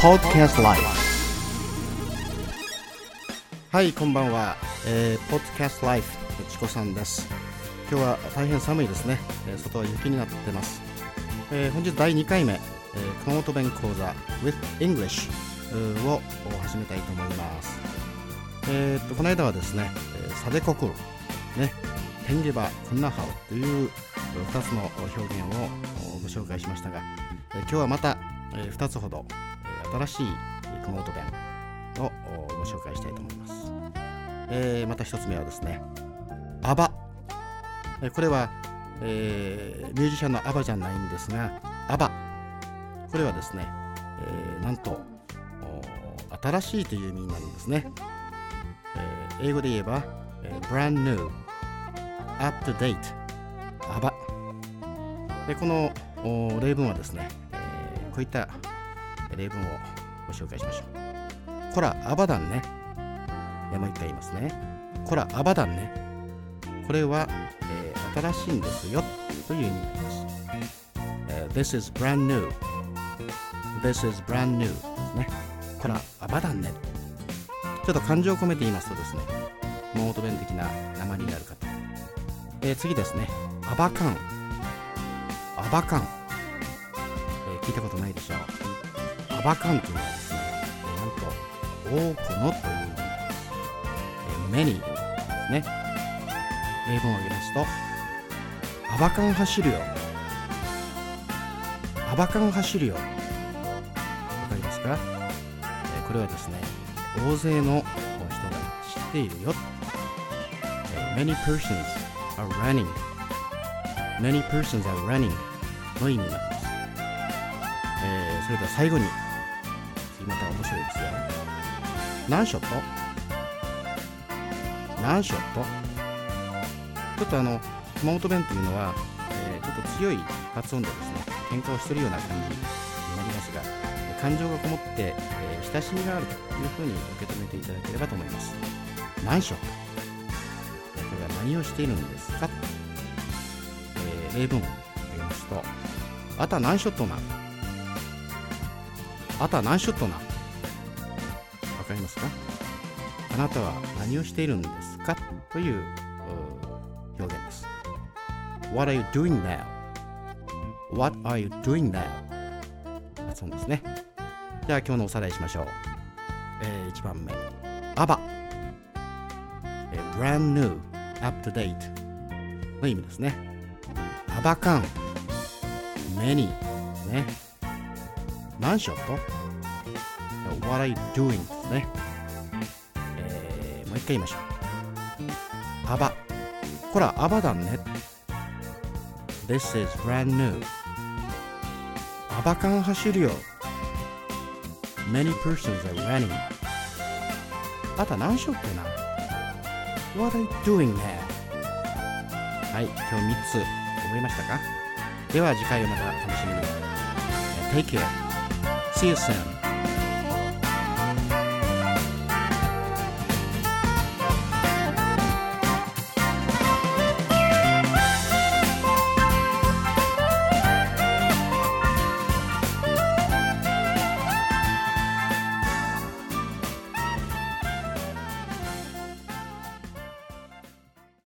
Podcast Life. はいこんばんは、えー、Podcast Life チコさんです。今日は大変寒いですね、えー、外は雪になってます、えー、本日第2回目、えー、熊本弁講座 with English を始めたいと思います。えー、っとこの間はですね、えー、サデコクルね。テンゲバクンナハオという2つの表現をご紹介しましたが、えー、今日はまた、えー、2つほど、新しい熊本弁をご紹介したいと思います、えー、また1つ目はですねアバ。これは、えー、ミュージシャンのアバじゃないんですがアバ。これはですね、えー、なんと新しいという意味になるんですね、えー、英語で言えば、えー、brand new up to date アバ。でこの例文はですね、えー、こういった例文をご紹介しましょう。こらアバダンね。もう一回言いますね。こらアバダンね。これは、えー、新しいんですよという意味になります、えー、This is brand new. This is brand new. ですね。こらアバダンね。ちょっと感情を込めて言いますとですねモート弁的な名前になるかと、えー、次ですね。アバカン。アバカン、えー、聞いたことないでしょう。アバカンというのはですね、なんと多くのという意味です、えー、many ですね。例文を挙げますとアバカン走るよ。アバカン走るよ。わかりますか、え、これはですね大勢の人が知っているよ、えー、many persons are running many persons are running の意味なります、えー、それでは最後にまた面白いですよ。何ショット？何ショット？ちょっとあの熊本弁というのは、えー、ちょっと強い発音でですね喧嘩をしているような感じになりますが感情がこもって、えー、親しみがあるというふうに受け止めていただければと思います。何ショット？これは何をしているんですか、えー、例文を挙げますとあた何ショットなあた何ショットな？わかりますか？あなたは何をしているんですか？という表現です。What are you doing now? What are you doing now? 発音ですね。じゃあ今日のおさらいしましょう、えー、1番目。アバ、えー、brand new up to date の意味ですね。アバカン many ね。何ショット What are you doing ですね、えー、もう一回言いましょうアバこらアバだね This is brand new アバカン走るよ Many persons are running あと何ショットな What are you doing now? はい、今日3つ覚えましたかでは次回をまた楽しみに。Take care. CSM